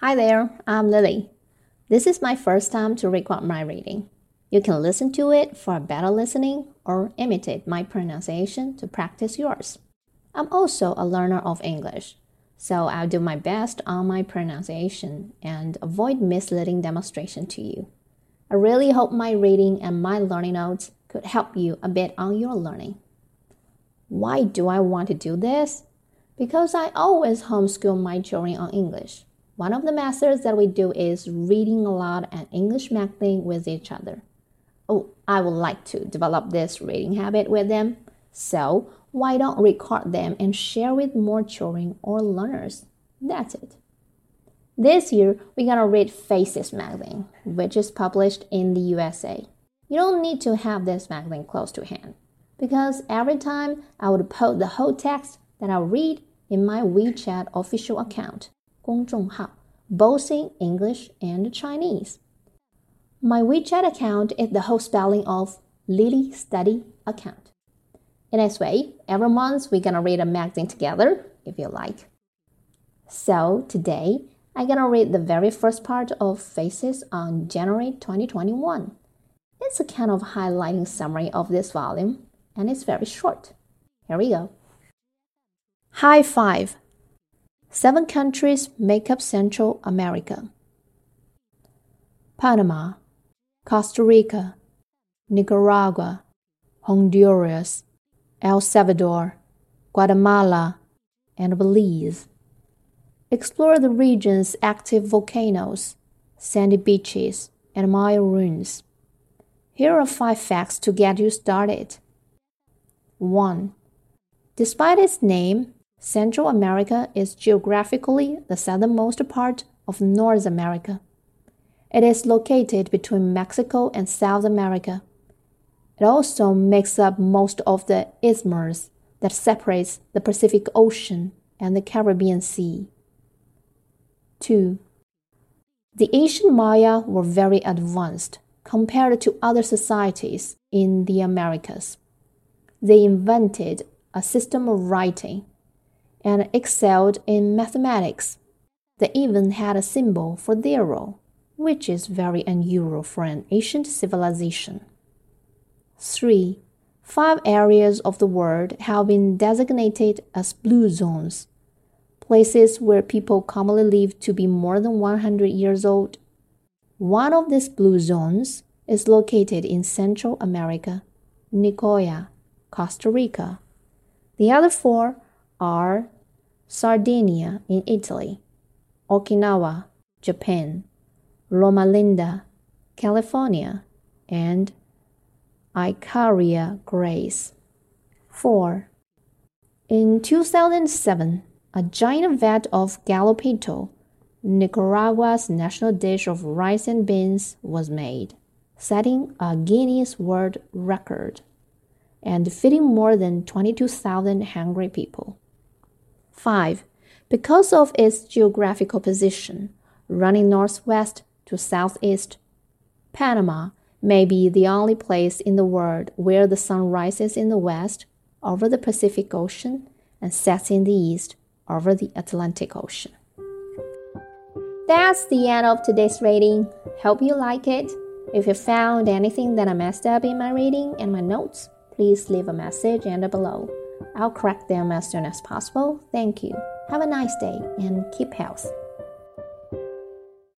Hi there, I'm Lily. This is my first time to record my reading. You can listen to it for better listening or imitate my pronunciation to practice yours. I'm also a learner of English, so I'll do my best on my pronunciation and avoid misleading demonstration to you. I really hope my reading and my learning notes could help you a bit on your learning. Why do I want to do this? Because I always homeschool my children on English. One of the methods that we do is reading a lot and English magazine with each other. Oh, I would like to develop this reading habit with them. So, why don't record them and share with more children or learners? That's it. This year, we're gonna read Faces magazine, which is published in the USA. You don't need to have this magazine close to hand because every time I would post the whole text that I read in my WeChat official account. 公众号, both in English and Chinese. My WeChat account is the whole spelling of Lily Study account. In this way, every month we're gonna read a magazine together, if you like. So today, I'm gonna read the very first part of Faces on January 2021. It's a kind of highlighting summary of this volume, and it's very short. Here we go. High five Seven countries make up Central America Panama, Costa Rica, Nicaragua, Honduras, El Salvador, Guatemala, and Belize. Explore the region's active volcanoes, sandy beaches, and Maya ruins. Here are five facts to get you started. 1. Despite its name, Central America is geographically the southernmost part of North America. It is located between Mexico and South America. It also makes up most of the isthmus that separates the Pacific Ocean and the Caribbean Sea. 2. The ancient Maya were very advanced compared to other societies in the Americas. They invented a system of writing and excelled in mathematics. They even had a symbol for zero, which is very unusual for an ancient civilization. 3. Five areas of the world have been designated as blue zones, places where people commonly live to be more than 100 years old. One of these blue zones is located in Central America, Nicoya, Costa Rica. The other four are Sardinia in Italy, Okinawa, Japan, Loma Linda, California, and Icaria Greece. 4. In 2007, a giant vat of gallo pinto, Nicaragua's national dish of rice and beans, was made, setting a Guinness World Record and feeding more than 22,000 hungry people. 5. Because of its geographical position, running northwest to southeast, Panama may be the only place in the world where the sun rises in the west over the Pacific Ocean and sets in the east over the Atlantic Ocean. That's the end of today's reading. Hope you like it. If you found anything that I messed up in my reading and my notes, please leave a message under below. I'll correct them as soon as possible. Thank you. Have a nice day and keep health.